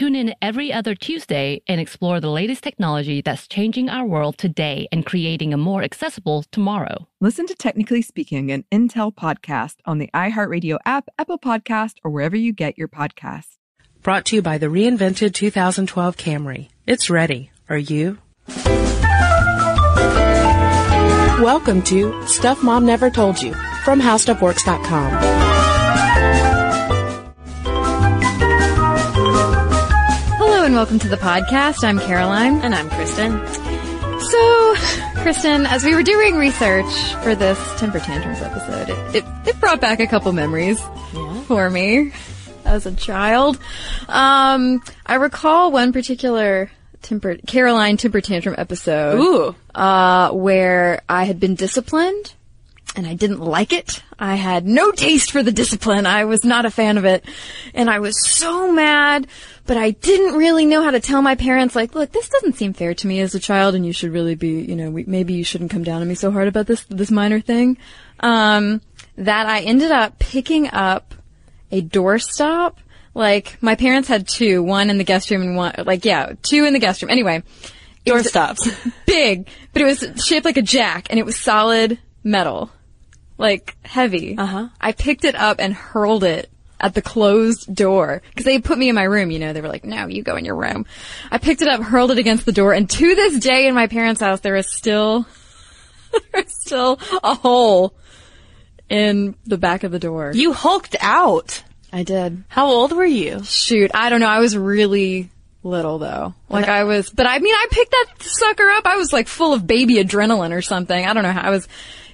Tune in every other Tuesday and explore the latest technology that's changing our world today and creating a more accessible tomorrow. Listen to Technically Speaking, an Intel podcast on the iHeartRadio app, Apple Podcast, or wherever you get your podcasts. Brought to you by the reinvented 2012 Camry. It's ready. Are you? Welcome to Stuff Mom Never Told You from HowStuffWorks.com. and welcome to the podcast. I'm Caroline. And I'm Kristen. So, Kristen, as we were doing research for this temper tantrums episode, it, it, it brought back a couple memories for me as a child. Um, I recall one particular temper, Caroline temper tantrum episode. Ooh. Uh, where I had been disciplined and I didn't like it. I had no taste for the discipline. I was not a fan of it. And I was so mad, but I didn't really know how to tell my parents, like, look, this doesn't seem fair to me as a child and you should really be, you know, we, maybe you shouldn't come down on me so hard about this, this minor thing. Um, that I ended up picking up a doorstop. Like, my parents had two, one in the guest room and one, like, yeah, two in the guest room. Anyway. Doorstops. Big, but it was shaped like a jack and it was solid metal. Like, heavy. Uh-huh. I picked it up and hurled it at the closed door. Cause they put me in my room, you know, they were like, no, you go in your room. I picked it up, hurled it against the door, and to this day in my parents' house, there is still, there is still a hole in the back of the door. You hulked out. I did. How old were you? Shoot, I don't know. I was really little though. Like I was, but I mean, I picked that sucker up. I was like full of baby adrenaline or something. I don't know how. I was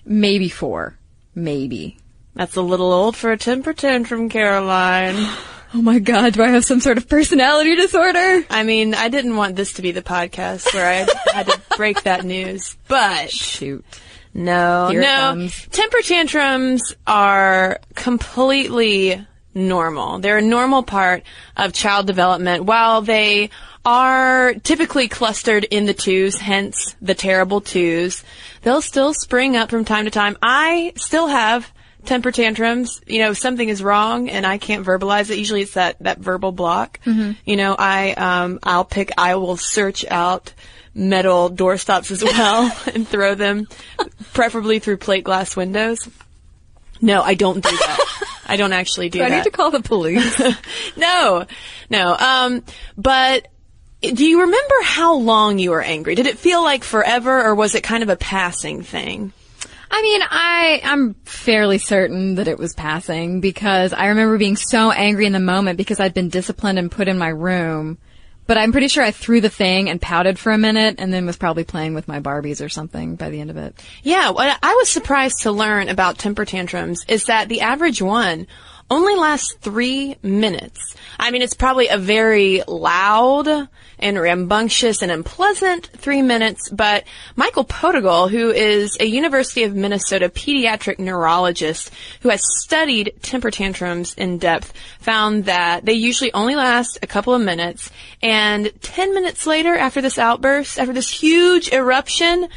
maybe four. Maybe. That's a little old for a temper tantrum, Caroline. Oh my god, do I have some sort of personality disorder? I mean, I didn't want this to be the podcast where I had to break that news, but Shoot. no, Here no. Temper tantrums are completely normal. They're a normal part of child development. While they are typically clustered in the twos, hence the terrible twos, they'll still spring up from time to time. I still have temper tantrums. You know, something is wrong and I can't verbalize it. Usually it's that, that verbal block. You know, I, um, I'll pick, I will search out metal doorstops as well and throw them, preferably through plate glass windows. No, I don't do that. I don't actually do Do I that. need to call the police? no, no. Um, but do you remember how long you were angry? Did it feel like forever, or was it kind of a passing thing? I mean, I I'm fairly certain that it was passing because I remember being so angry in the moment because I'd been disciplined and put in my room. But I'm pretty sure I threw the thing and pouted for a minute and then was probably playing with my Barbies or something by the end of it. Yeah, what I was surprised to learn about temper tantrums is that the average one only lasts three minutes. I mean, it's probably a very loud and rambunctious and unpleasant three minutes, but Michael Potegal, who is a University of Minnesota pediatric neurologist who has studied temper tantrums in depth, found that they usually only last a couple of minutes, and 10 minutes later, after this outburst, after this huge eruption,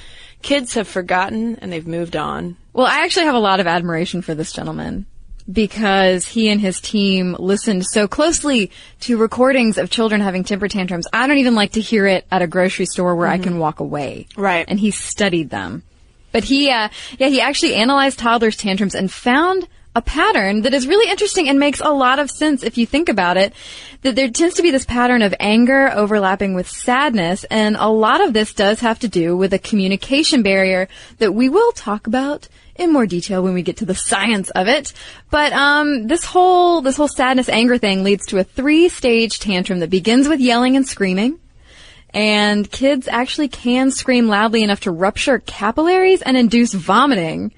kids have forgotten and they've moved on. Well, I actually have a lot of admiration for this gentleman because he and his team listened so closely to recordings of children having temper tantrums. I don't even like to hear it at a grocery store where I can walk away. Right. And he studied them. But he, uh, yeah, he actually analyzed toddlers' tantrums and found a pattern that is really interesting and makes a lot of sense if you think about it. That there tends to be this pattern of anger overlapping with sadness, and a lot of this does have to do with a communication barrier that we will talk about in more detail when we get to the science of it. But um, this whole this whole sadness anger thing leads to a three stage tantrum that begins with yelling and screaming. And kids actually can scream loudly enough to rupture capillaries and induce vomiting.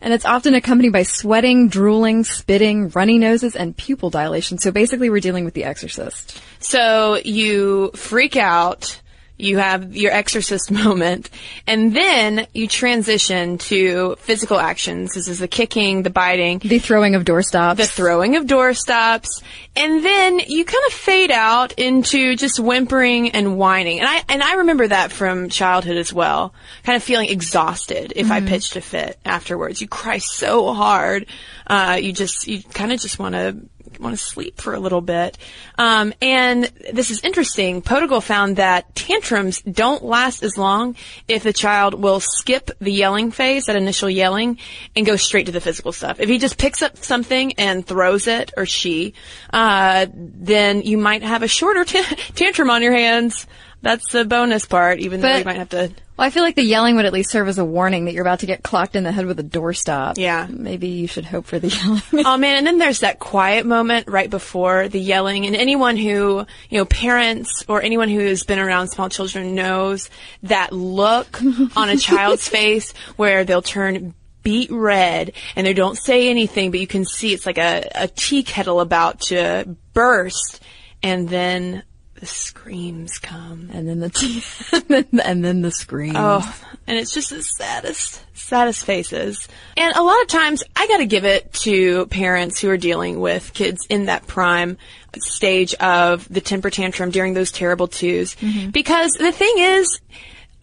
And it's often accompanied by sweating, drooling, spitting, runny noses, and pupil dilation. So basically, we're dealing with the exorcist. So you freak out, you have your exorcist moment, and then you transition to physical actions. This is the kicking, the biting, The throwing of doorstops. the throwing of doorstops, and then you kind of fade out into just whimpering and whining. And I and I remember that from childhood as well. Kind of feeling exhausted if I pitched a fit afterwards. You cry so hard, uh, you just you kind of just want to want to sleep for a little bit. Um, and this is interesting. Potegal found that tantrums don't last as long if the child will skip the yelling phase, that initial yelling, and go straight to the physical stuff. If he just picks up something and throws it, or she, uh, then you might have a shorter t- tantrum on your hands. That's the bonus part, even though you might have to. Well, I feel like the yelling would at least serve as a warning that you're about to get clocked in the head with a doorstop. Yeah. Maybe you should hope for the yelling. oh man, and then there's that quiet moment right before the yelling. And anyone who, you know, parents or anyone who has been around small children knows that look on a child's face where they'll turn beet red and they don't say anything, but you can see it's like a, a tea kettle about to burst. And then the screams come. and then the t- and, then, and then the screams. Oh, and it's just the saddest, saddest faces. And a lot of times, I got to give it to parents who are dealing with kids in that prime stage of the temper tantrum during those terrible 2s mm-hmm. Because the thing is,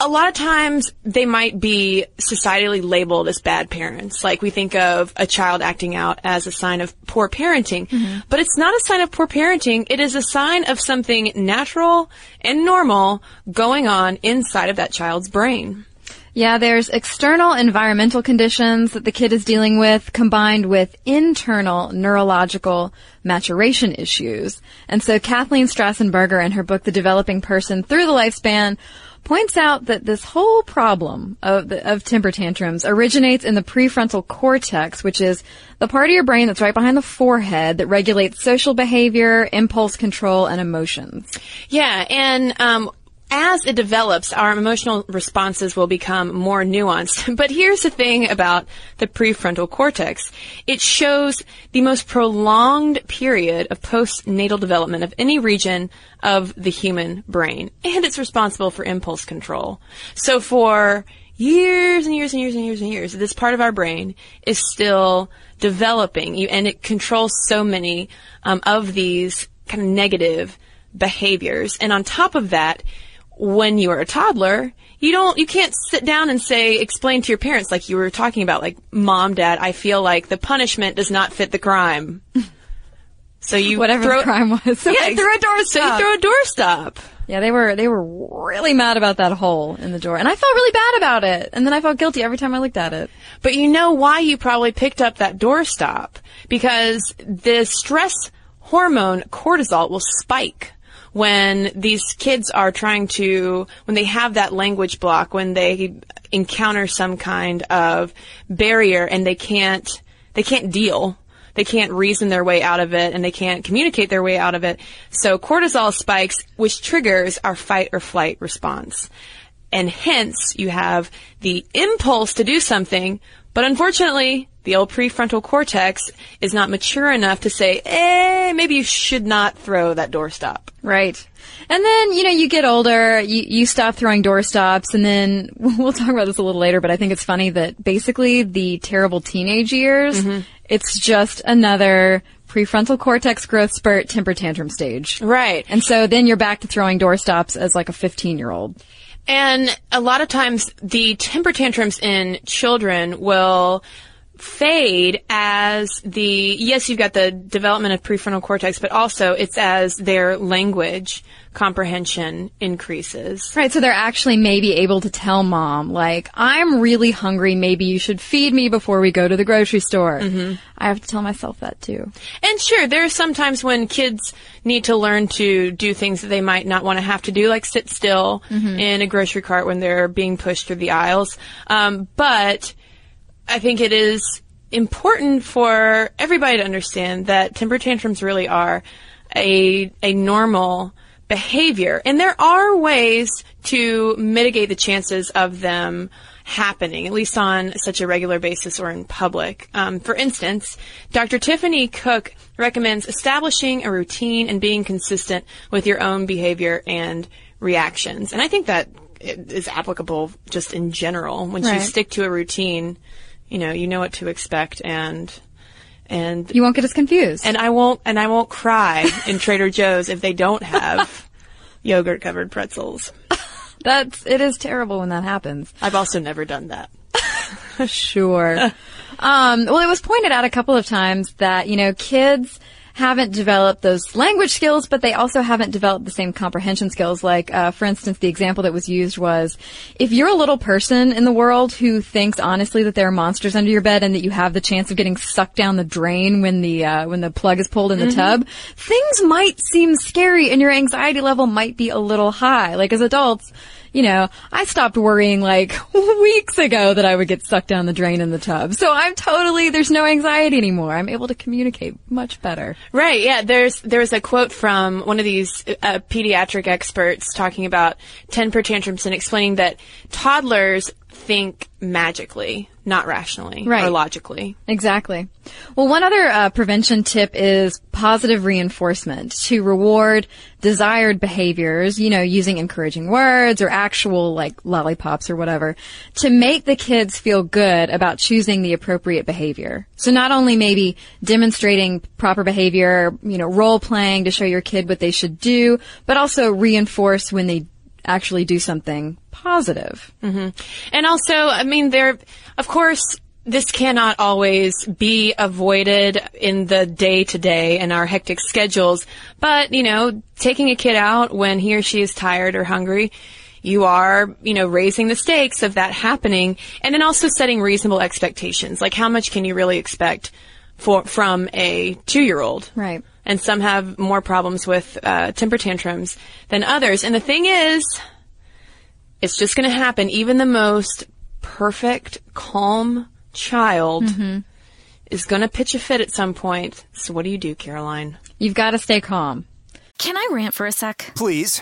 a lot of times they might be societally labeled as bad parents. Like we think of a child acting out as a sign of poor parenting. Mm-hmm. But it's not a sign of poor parenting. It is a sign of something natural and normal going on inside of that child's brain. Yeah, there's external environmental conditions that the kid is dealing with combined with internal neurological maturation issues. And so Kathleen Stassen Berger in her book, The Developing Person Through the Lifespan, points out that this whole problem of, of temper tantrums originates in the prefrontal cortex, which is the part of your brain that's right behind the forehead that regulates social behavior, impulse control, and emotions. Yeah, and um, as it develops, our emotional responses will become more nuanced. But here's the thing about the prefrontal cortex. It shows the most prolonged period of postnatal development of any region of the human brain. And it's responsible for impulse control. So for years and years and years and years and years, this part of our brain is still developing, and it controls so many um, of these kind of negative behaviors. And on top of that, when you are a toddler, you don't, you can't sit down and say, explain to your parents like you were talking about, like, mom, dad, I feel like the punishment does not fit the crime. So you Whatever throw, the crime was. So yeah, threw a doorstop. So you throw a doorstop. Yeah, they were they were really mad about that hole in the door, and I felt really bad about it. And then I felt guilty every time I looked at it. But you know why you probably picked up that doorstop? Because the stress hormone cortisol will spike when these kids are trying to, when they have that language block, when they encounter some kind of barrier and they can't, they can't deal. They can't reason their way out of it and they can't communicate their way out of it. So cortisol spikes, which triggers our fight or flight response. And hence you have the impulse to do something, but unfortunately, the old prefrontal cortex is not mature enough to say, eh, maybe you should not throw that doorstop. Right. And then, you know, you get older, you, you stop throwing doorstops, and then we'll talk about this a little later, but I think it's funny that basically the terrible teenage years, it's just another prefrontal cortex growth spurt temper tantrum stage. Right. And so then you're back to throwing doorstops as like a 15 year old. And a lot of times the temper tantrums in children will fade as the yes you've got the development of prefrontal cortex but also it's as their language comprehension increases Right, so they're actually maybe able to tell mom, like, I'm really hungry, maybe you should feed me before we go to the grocery store. Mm-hmm. I have to tell myself that too. and sure there are some times when kids need to learn to do things that they might not want to have to do like sit still in a grocery cart when they're being pushed through the aisles um, but I think it is important for everybody to understand that temper tantrums really are a a normal behavior, and there are ways to mitigate the chances of them happening, at least on such a regular basis or in public. Um, for instance, Dr. Tiffany Cook recommends establishing a routine and being consistent with your own behavior and reactions, and I think that is applicable just in general. Once you stick to a routine, you know, you know what to expect and and You won't get us confused. and I won't and I won't cry in Trader Joe's if they don't have yogurt covered pretzels. That's, it is terrible when that happens. I've also never done that. Sure. um, well, it was pointed out a couple of times that, you know, kids haven't developed those language skills, but they also haven't developed the same comprehension skills. Like, uh, for instance, the example that was used was, if you're a little person in the world who thinks honestly that there are monsters under your bed and that you have the chance of getting sucked down the drain when the, uh, when the plug is pulled in the tub, things might seem scary and your anxiety level might be a little high. Like, as adults, you know, I stopped worrying like weeks ago that I would get sucked down the drain in the tub. So I'm totally, there's no anxiety anymore. I'm able to communicate much better. Right. Yeah. There's there's a quote from one of these uh, pediatric experts talking about temper tantrums and explaining that toddlers think magically, not rationally Right. or logically. Exactly. Well, one other uh, prevention tip is positive reinforcement to reward desired behaviors, you know, using encouraging words or actual like lollipops or whatever to make the kids feel good about choosing the appropriate behavior. So not only maybe demonstrating proper behavior, you know, role playing to show your kid what they should do, but also reinforce when they actually do something positive. Mm-hmm. And also, I mean, there, of course, this cannot always be avoided in the day to day and our hectic schedules. But, you know, taking a kid out when he or she is tired or hungry, you are, you know, raising the stakes of that happening and then also setting reasonable expectations. Like how much can you really expect for, from a two year old? Right. And some have more problems with uh, temper tantrums than others. And the thing is, it's just going to happen. Even the most perfect, calm child is going to pitch a fit at some point. So what do you do, Caroline? You've got to stay calm. Can I rant for a sec? Please.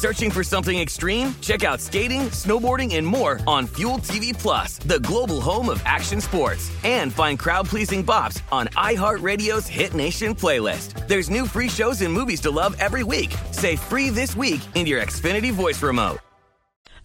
Searching for something extreme? Check out skating, snowboarding, and more on Fuel TV Plus, the global home of action sports. And find crowd pleasing bops on iHeartRadio's Hit Nation playlist. There's new free shows and movies to love every week. Say free this week in your Xfinity voice remote.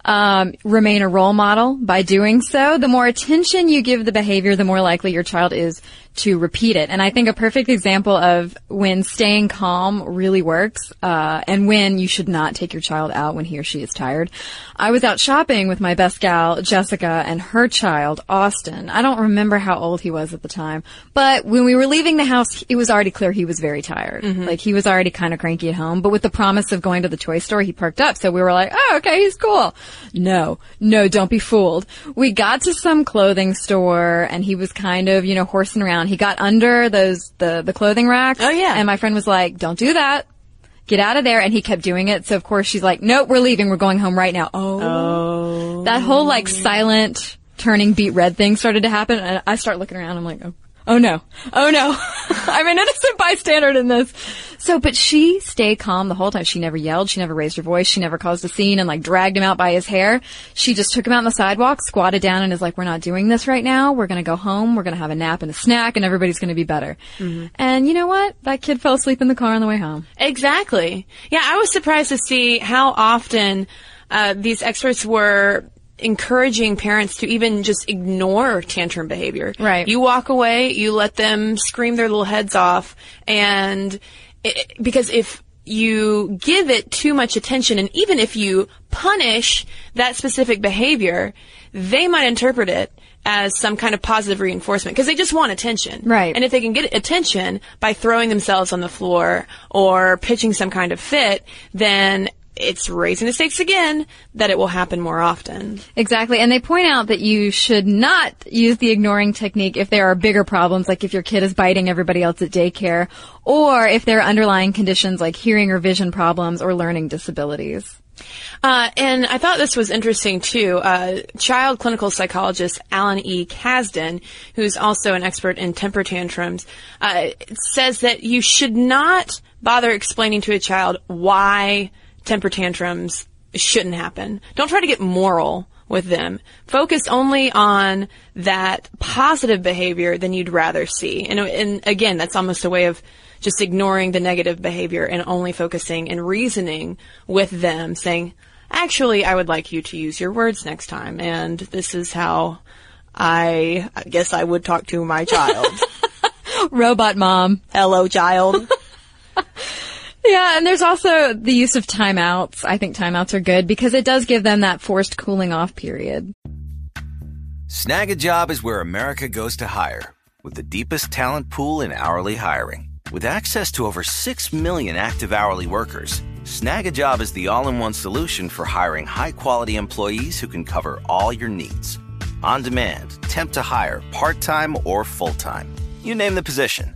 um, remain a role model by doing so. The more attention you give the behavior, the more likely your child is to repeat it. And I think a perfect example of when staying calm really works, uh, and when you should not take your child out when he or she is tired. I was out shopping with my best gal, Jessica, and her child, Austin. I don't remember how old he was at the time, but when we were leaving the house, it was already clear he was very tired. Like he was already kind of cranky at home, but with the promise of going to the toy store, he perked up. So we were like, oh, okay, he's cool. No, no, don't be fooled. We got to some clothing store and he was kind of, you know, horsing around. He got under those, the, the clothing racks. Oh yeah. And my friend was like, don't do that. Get out of there. And he kept doing it. So of course she's like, nope, we're leaving. We're going home right now. Oh. That whole like silent turning beat red thing started to happen. And I start looking around. I'm like, oh, oh no. Oh no. I'm an innocent bystander in this. So, but she stayed calm the whole time. She never yelled. She never raised her voice. She never caused a scene and like dragged him out by his hair. She just took him out on the sidewalk, squatted down and is like, we're not doing this right now. We're going to go home. We're going to have a nap and a snack and everybody's going to be better. And you know what? That kid fell asleep in the car on the way home. Exactly. Yeah, I was surprised to see how often uh, these experts were encouraging parents to even just ignore tantrum behavior. Right. You walk away, you let them scream their little heads off, and it, because if you give it too much attention, and even if you punish that specific behavior, they might interpret it as some kind of positive reinforcement because they just want attention. Right. And if they can get attention by throwing themselves on the floor or pitching some kind of fit, then it's raising the stakes again that it will happen more often. Exactly. And they point out that you should not use the ignoring technique if there are bigger problems, like if your kid is biting everybody else at daycare, or if there are underlying conditions like hearing or vision problems or learning disabilities. Uh, and I thought this was interesting too. Uh, child clinical psychologist Alan E. Kazdin, who's also an expert in temper tantrums, uh, says that you should not bother explaining to a child why temper tantrums shouldn't happen. Don't try to get moral with them. Focus only on that positive behavior than you'd rather see. And, and again, that's almost a way of just ignoring the negative behavior and only focusing and reasoning with them, saying, actually, I would like you to use your words next time. And this is how I, I guess I would talk to my child. Robot mom. Hello, child. Yeah, and there's also the use of timeouts. I think timeouts are good because it does give them that forced cooling off period. Snag a job is where America goes to hire, with the deepest talent pool in hourly hiring. With access to over 6 million active hourly workers, Snag a job is the all in one solution for hiring high quality employees who can cover all your needs. On demand, temp to hire, part time or full time. You name the position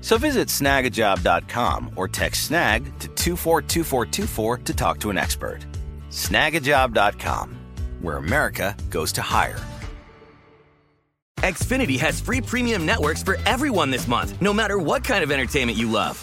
So visit snagajob.com or text snag to 242424 to talk to an expert. Snagajob.com, where America goes to hire. Xfinity has free premium networks for everyone this month, no matter what kind of entertainment you love.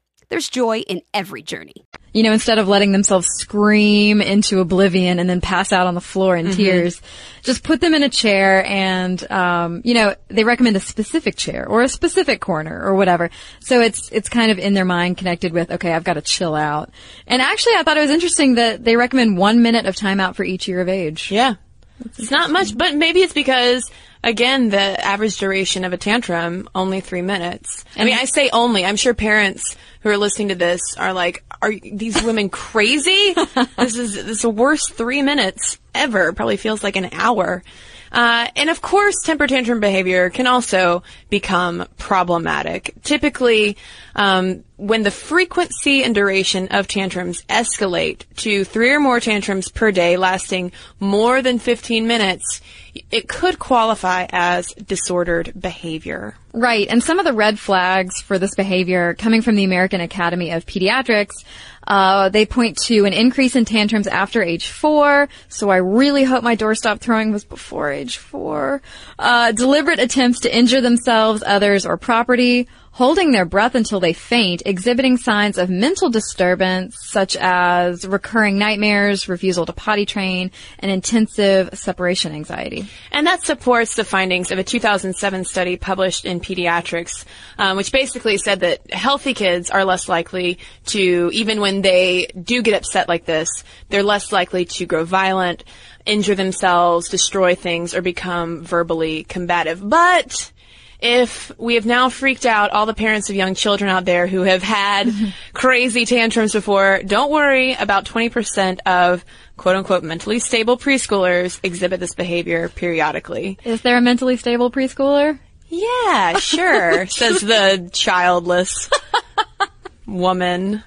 there's joy in every journey. You know, instead of letting themselves scream into oblivion and then pass out on the floor in Mhm. tears, just put them in a chair and, um, you know, they recommend a specific chair or a specific corner or whatever. So it's, it's kind of in their mind connected with, okay, I've got to chill out. And actually, I thought it was interesting that they recommend one minute of timeout for each year of age. Yeah. It's not much, but maybe it's because, again, the average duration of a tantrum, only three minutes. I mean, I say only. I'm sure parents who are listening to this are like, are these women crazy? this is, this is the worst three minutes ever. Probably feels like an hour. Uh, and of course, temper tantrum behavior can also become problematic. Typically, um, when the frequency and duration of tantrums escalate to three or more tantrums per day lasting more than 15 minutes, it could qualify as disordered behavior. Right. And some of the red flags for this behavior coming from the American Academy of Pediatrics, uh, they point to an increase in tantrums after age four. So I really hope my doorstop throwing was before age four. Uh, deliberate attempts to injure themselves, others, or property. Holding their breath until they faint, exhibiting signs of mental disturbance such as recurring nightmares, refusal to potty train, and intensive separation anxiety. And that supports the findings of a 2007 study published in Pediatrics, um, which basically said that healthy kids are less likely to, even when they do get upset like this, they're less likely to grow violent, injure themselves, destroy things, or become verbally combative. But if we have now freaked out all the parents of young children out there who have had crazy tantrums before, don't worry, about 20% of quote unquote mentally stable preschoolers exhibit this behavior periodically. Is there a mentally stable preschooler? Yeah, sure, says the childless woman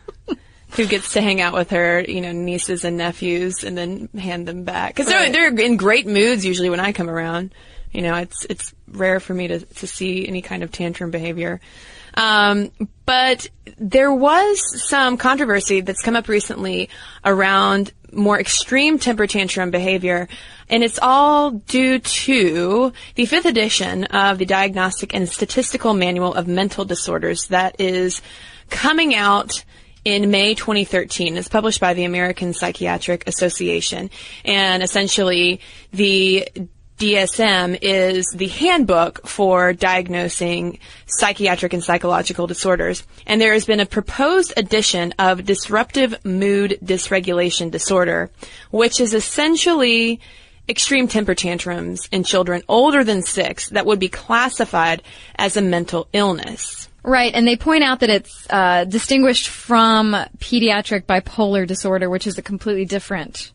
who gets to hang out with her, you know, nieces and nephews and then hand them back. Cause Right. they're, they're in great moods usually when I come around. You know, it's, it's rare for me to, to see any kind of tantrum behavior. Um, but there was some controversy that's come up recently around more extreme temper tantrum behavior, and it's all due to the fifth edition of the Diagnostic and Statistical Manual of Mental Disorders that is coming out in May 2013. It's published by the American Psychiatric Association, and essentially the DSM is the handbook for diagnosing psychiatric and psychological disorders. And there has been a proposed addition of disruptive mood dysregulation disorder, which is essentially extreme temper tantrums in children older than six that would be classified as a mental illness. Right, and they point out that it's uh, distinguished from pediatric bipolar disorder, which is a completely different,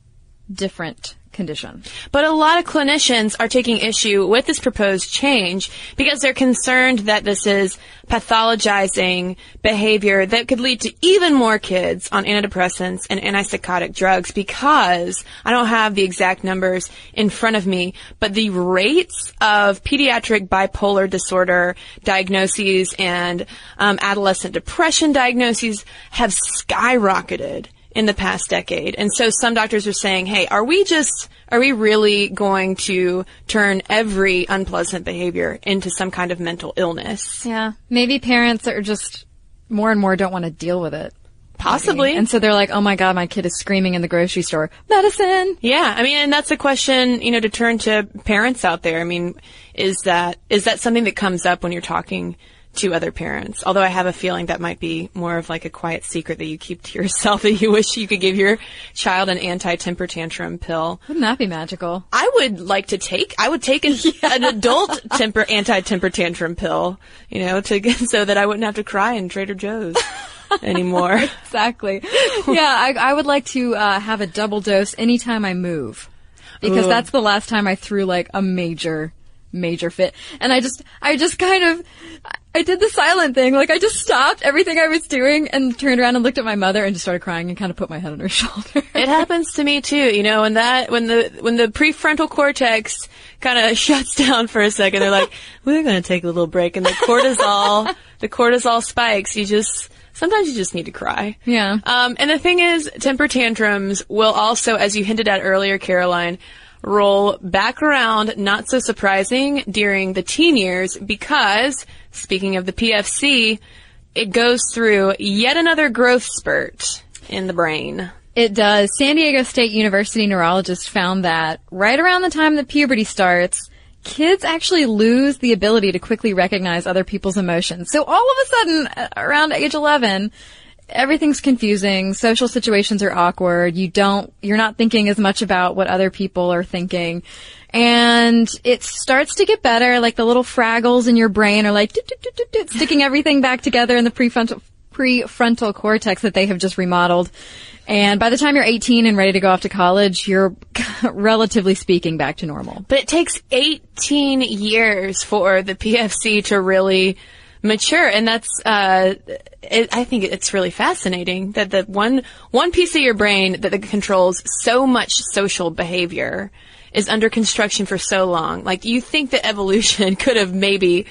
different condition. But a lot of clinicians are taking issue with this proposed change because they're concerned that this is pathologizing behavior that could lead to even more kids on antidepressants and antipsychotic drugs because I don't have the exact numbers in front of me, but the rates of pediatric bipolar disorder diagnoses and um, adolescent depression diagnoses have skyrocketed in the past decade. And so some doctors are saying, hey, are we just, are we really going to turn every unpleasant behavior into some kind of mental illness? Yeah, maybe parents are just more and more don't want to deal with it. Possibly. And so they're like, oh my god, my kid is screaming in the grocery store, medicine! Yeah, I mean, and that's a question, you know, to turn to parents out there. I mean, is that, is that something that comes up when you're talking to other parents? Although I have a feeling that might be more of like a quiet secret that you keep to yourself that you wish you could give your child an anti-temper tantrum pill. Wouldn't that be magical? I would like to take, I would take an, an adult temper, anti-temper tantrum pill, you know, to, so that I wouldn't have to cry in Trader Joe's anymore. exactly. yeah, I, I would like to uh, have a double dose anytime I move. Because Ooh. that's the last time I threw like a major, major fit. And I just, I just kind of, I did the silent thing. Like I just stopped everything I was doing and turned around and looked at my mother and just started crying and kind of put my head on her shoulder. It happens to me too, you know, when that, when the, when the prefrontal cortex kind of shuts down for a second, they're like, we're going to take a little break and the cortisol, the cortisol spikes. You just Sometimes you just need to cry. Yeah. Um, and the thing is, temper tantrums will also, as you hinted at earlier, Caroline, roll back around, not so surprising, during the teen years because, speaking of the PFC, it goes through yet another growth spurt in the brain. It does. San Diego State University neurologist found that right around the time that puberty starts, kids actually lose the ability to quickly recognize other people's emotions. So all of a sudden, around age 11, everything's confusing. Social situations are awkward. You don't, you're not thinking as much about what other people are thinking. And it starts to get better, like the little fraggles in your brain are like, sticking everything back together in the prefrontal, prefrontal cortex that they have just remodeled. And by the time you're 18 and ready to go off to college, you're relatively speaking back to normal. But it takes 18 years for the PFC to really mature, and that's uh, it, I think it's really fascinating that the one one piece of your brain that controls so much social behavior is under construction for so long. Like you think that evolution could have maybe,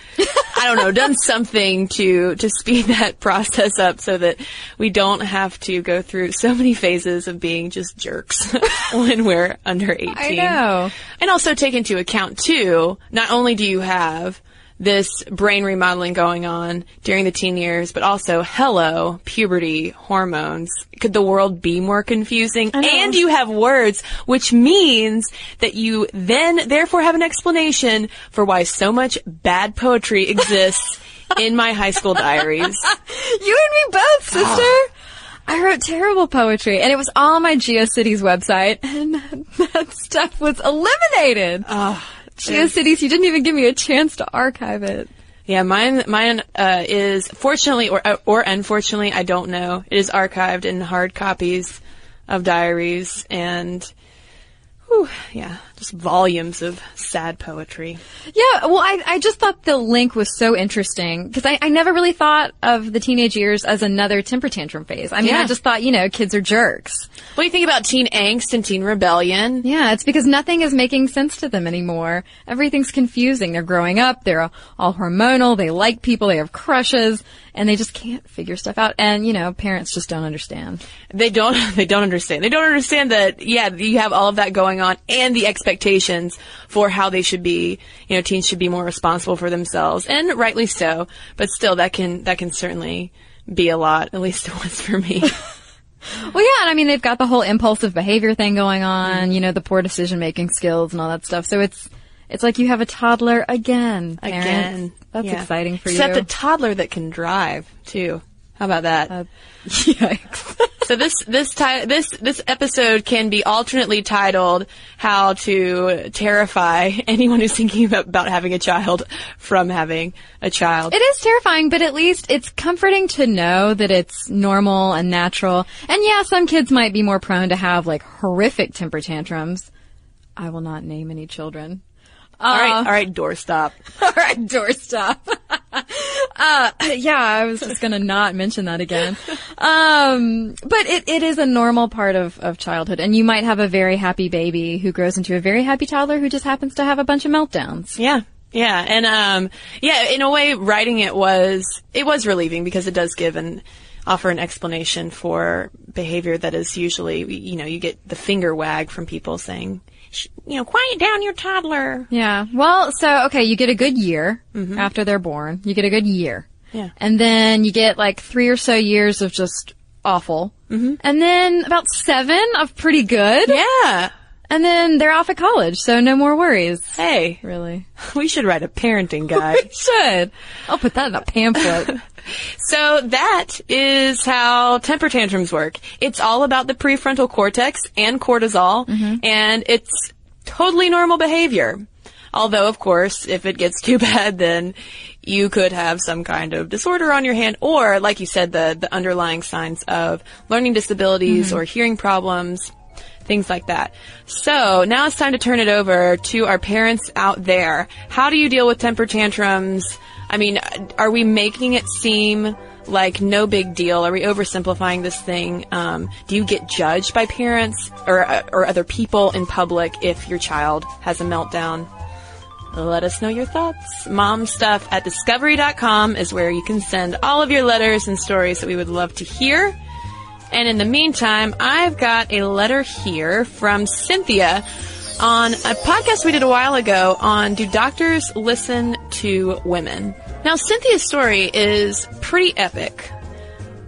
I don't know, done something to to speed that process up so that we don't have to go through so many phases of being just jerks when we're under 18. I know. And also take into account too, not only do you have this brain remodeling going on during the teen years, but also, hello, puberty, hormones. Could the world be more confusing? And you have words, which means that you then therefore have an explanation for why so much bad poetry exists in my high school diaries. You and me both, sister. Ah. I wrote terrible poetry, and it was all on my GeoCities website, and that stuff was eliminated. Ah. GeoCities, you didn't even give me a chance to archive it. Yeah, mine mine uh, is fortunately or uh, or unfortunately, I don't know. It is archived in hard copies of diaries and whew, yeah, just volumes of sad poetry. Yeah, well, I, I just thought the link was so interesting because I, I never really thought of the teenage years as another temper tantrum phase. I mean, Yeah. I just thought, you know, kids are jerks. What do you think about teen angst and teen rebellion? Yeah, it's because nothing is making sense to them anymore. Everything's confusing. They're growing up. They're all hormonal. They like people. They have crushes and they just can't figure stuff out. And, you know, parents just don't understand. They don't they don't understand. They don't understand that yeah, you have all of that going on and the expectations for how they should be, you know, teens should be more responsible for themselves and rightly so. But still that can that can certainly be a lot, at least it was for me. Well, yeah, and I mean, they've got the whole impulsive behavior thing going on, you know, the poor decision making skills and all that stuff. So it's, it's like you have a toddler again. parents. Again. That's Yeah. exciting for Except you. Except a toddler that can drive too. How about that? Uh, Yikes. So this this ti- this this episode can be alternately titled "How to Terrify Anyone Who's Thinking about, about Having a Child from Having a Child." It is terrifying, but at least it's comforting to know that it's normal and natural. And yeah, some kids might be more prone to have like horrific temper tantrums. I will not name any children. All right, Uh, all right, doorstop. All right, doorstop. uh, yeah, I was just gonna not mention that again. Um, but it, it is a normal part of, of childhood, and you might have a very happy baby who grows into a very happy toddler who just happens to have a bunch of meltdowns. Yeah. Yeah, and um yeah, in a way writing it was it was relieving because it does give an offer an explanation for behavior that is usually you know, you get the finger wag from people saying, "Sh- you know, quiet down your toddler. Yeah. Well, so okay, you get a good year after they're born. You get a good year. Yeah. And then you get like three or so years of just awful. Mm-hmm. And then about seven of pretty good. Yeah. And then they're off at college, so no more worries. Hey, Really? we should write a parenting guide. we Should. I'll put that in a pamphlet. So that is how temper tantrums work. It's all about the prefrontal cortex and cortisol, mm-hmm. and it's totally normal behavior. Although, of course, if it gets too bad, then you could have some kind of disorder on your hand, or, like you said, the, the underlying signs of learning disabilities mm-hmm. or hearing problems, things like that. So now it's time to turn it over to our parents out there. How do you deal with temper tantrums? I mean, are we making it seem like no big deal? Are we oversimplifying this thing? Um, do you get judged by parents or uh, or other people in public if your child has a meltdown? let us know your thoughts. Momstuff at discovery.com is where you can send all of your letters and stories that we would love to hear. And in the meantime, I've got a letter here from Cynthia on a podcast we did a while ago on Do Doctors Listen to Women? Now, Cynthia's story is pretty epic.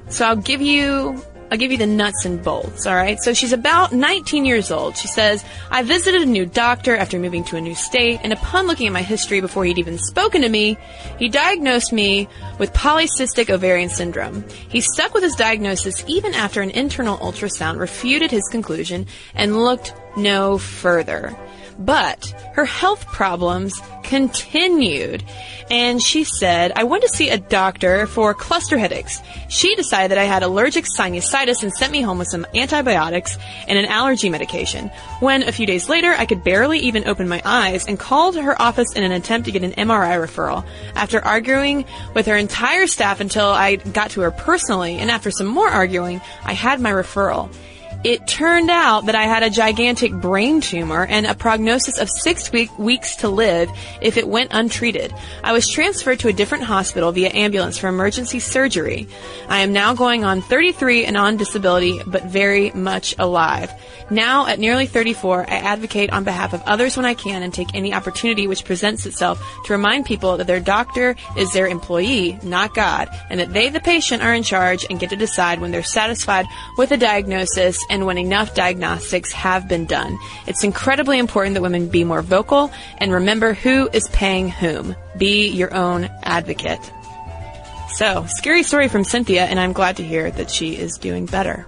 So I'll give you I'll give you the nuts and bolts, alright? So she's about 19 years old. She says, I visited a new doctor after moving to a new state, and upon looking at my history before he'd even spoken to me, he diagnosed me with polycystic ovarian syndrome. He stuck with his diagnosis even after an internal ultrasound refuted his conclusion and looked no further. But her health problems continued. And she said, I went to see a doctor for cluster headaches. She decided that I had allergic sinusitis and sent me home with some antibiotics and an allergy medication. When a few days later, I could barely even open my eyes and called her office in an attempt to get an MRI referral. After arguing with her entire staff until I got to her personally, and after some more arguing, I had my referral. It turned out that I had a gigantic brain tumor and a prognosis of six week, weeks to live if it went untreated. I was transferred to a different hospital via ambulance for emergency surgery. I am now going on 33 and on disability, but very much alive. Now, at nearly 34, I advocate on behalf of others when I can and take any opportunity which presents itself to remind people that their doctor is their employee, not God, and that they, the patient, are in charge and get to decide when they're satisfied with a diagnosis and when enough diagnostics have been done. It's incredibly important that women be more vocal and remember who is paying whom. Be your own advocate. So, scary story from Cynthia, and I'm glad to hear that she is doing better.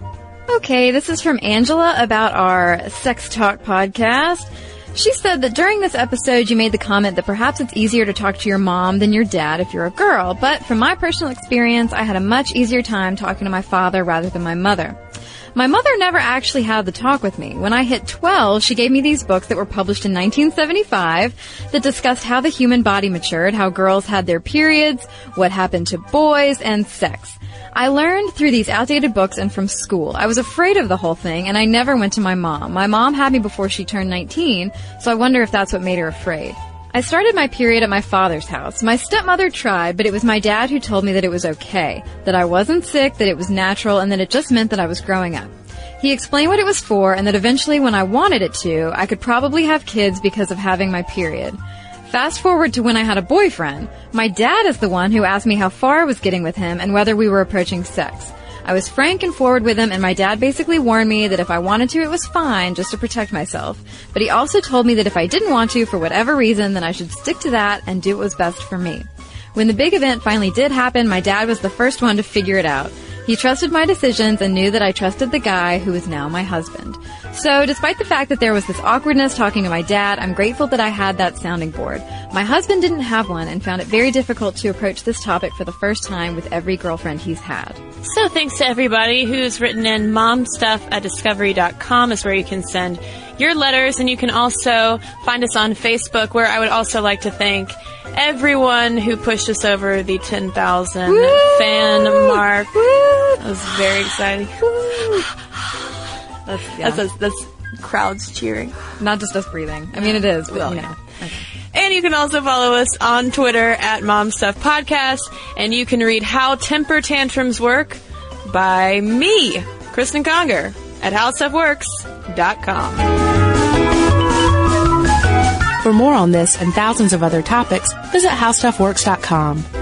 Okay, this is from Angela about our Sex Talk podcast. She said that during this episode you made the comment that perhaps it's easier to talk to your mom than your dad if you're a girl, but from my personal experience, I had a much easier time talking to my father rather than my mother. My mother never actually had the talk with me. When I hit 12, she gave me these books that were published in 1975 that discussed how the human body matured, how girls had their periods, what happened to boys, and sex. I learned through these outdated books and from school. I was afraid of the whole thing and I never went to my mom. My mom had me before she turned 19, so I wonder if that's what made her afraid. I started my period at my father's house. My stepmother tried, but it was my dad who told me that it was okay, that I wasn't sick, that it was natural, and that it just meant that I was growing up. He explained what it was for and that eventually when I wanted it to, I could probably have kids because of having my period. Fast forward to when I had a boyfriend. My dad is the one who asked me how far I was getting with him and whether we were approaching sex. I was frank and forward with him, and my dad basically warned me that if I wanted to, it was fine, just to protect myself. But he also told me that if I didn't want to, for whatever reason, then I should stick to that and do what was best for me. When the big event finally did happen, my dad was the first one to figure it out. He trusted my decisions and knew that I trusted the guy who is now my husband. So, despite the fact that there was this awkwardness talking to my dad, I'm grateful that I had that sounding board. My husband didn't have one and found it very difficult to approach this topic for the first time with every girlfriend he's had. So thanks to everybody who's written in momstuff at discovery.com is where you can send your letters and you can also find us on Facebook where I would also like to thank everyone who pushed us over the 10,000 fan mark. That was very exciting. That's, yeah. That's, that's crowds cheering. Not just us breathing. I mean, it is, but you know. And you can also follow us on Twitter at Mom Stuff Podcast. And you can read How Temper Tantrums Work by me, Kristen Conger, at HowStuffWorks.com. For more on this and thousands of other topics, visit HowStuffWorks.com.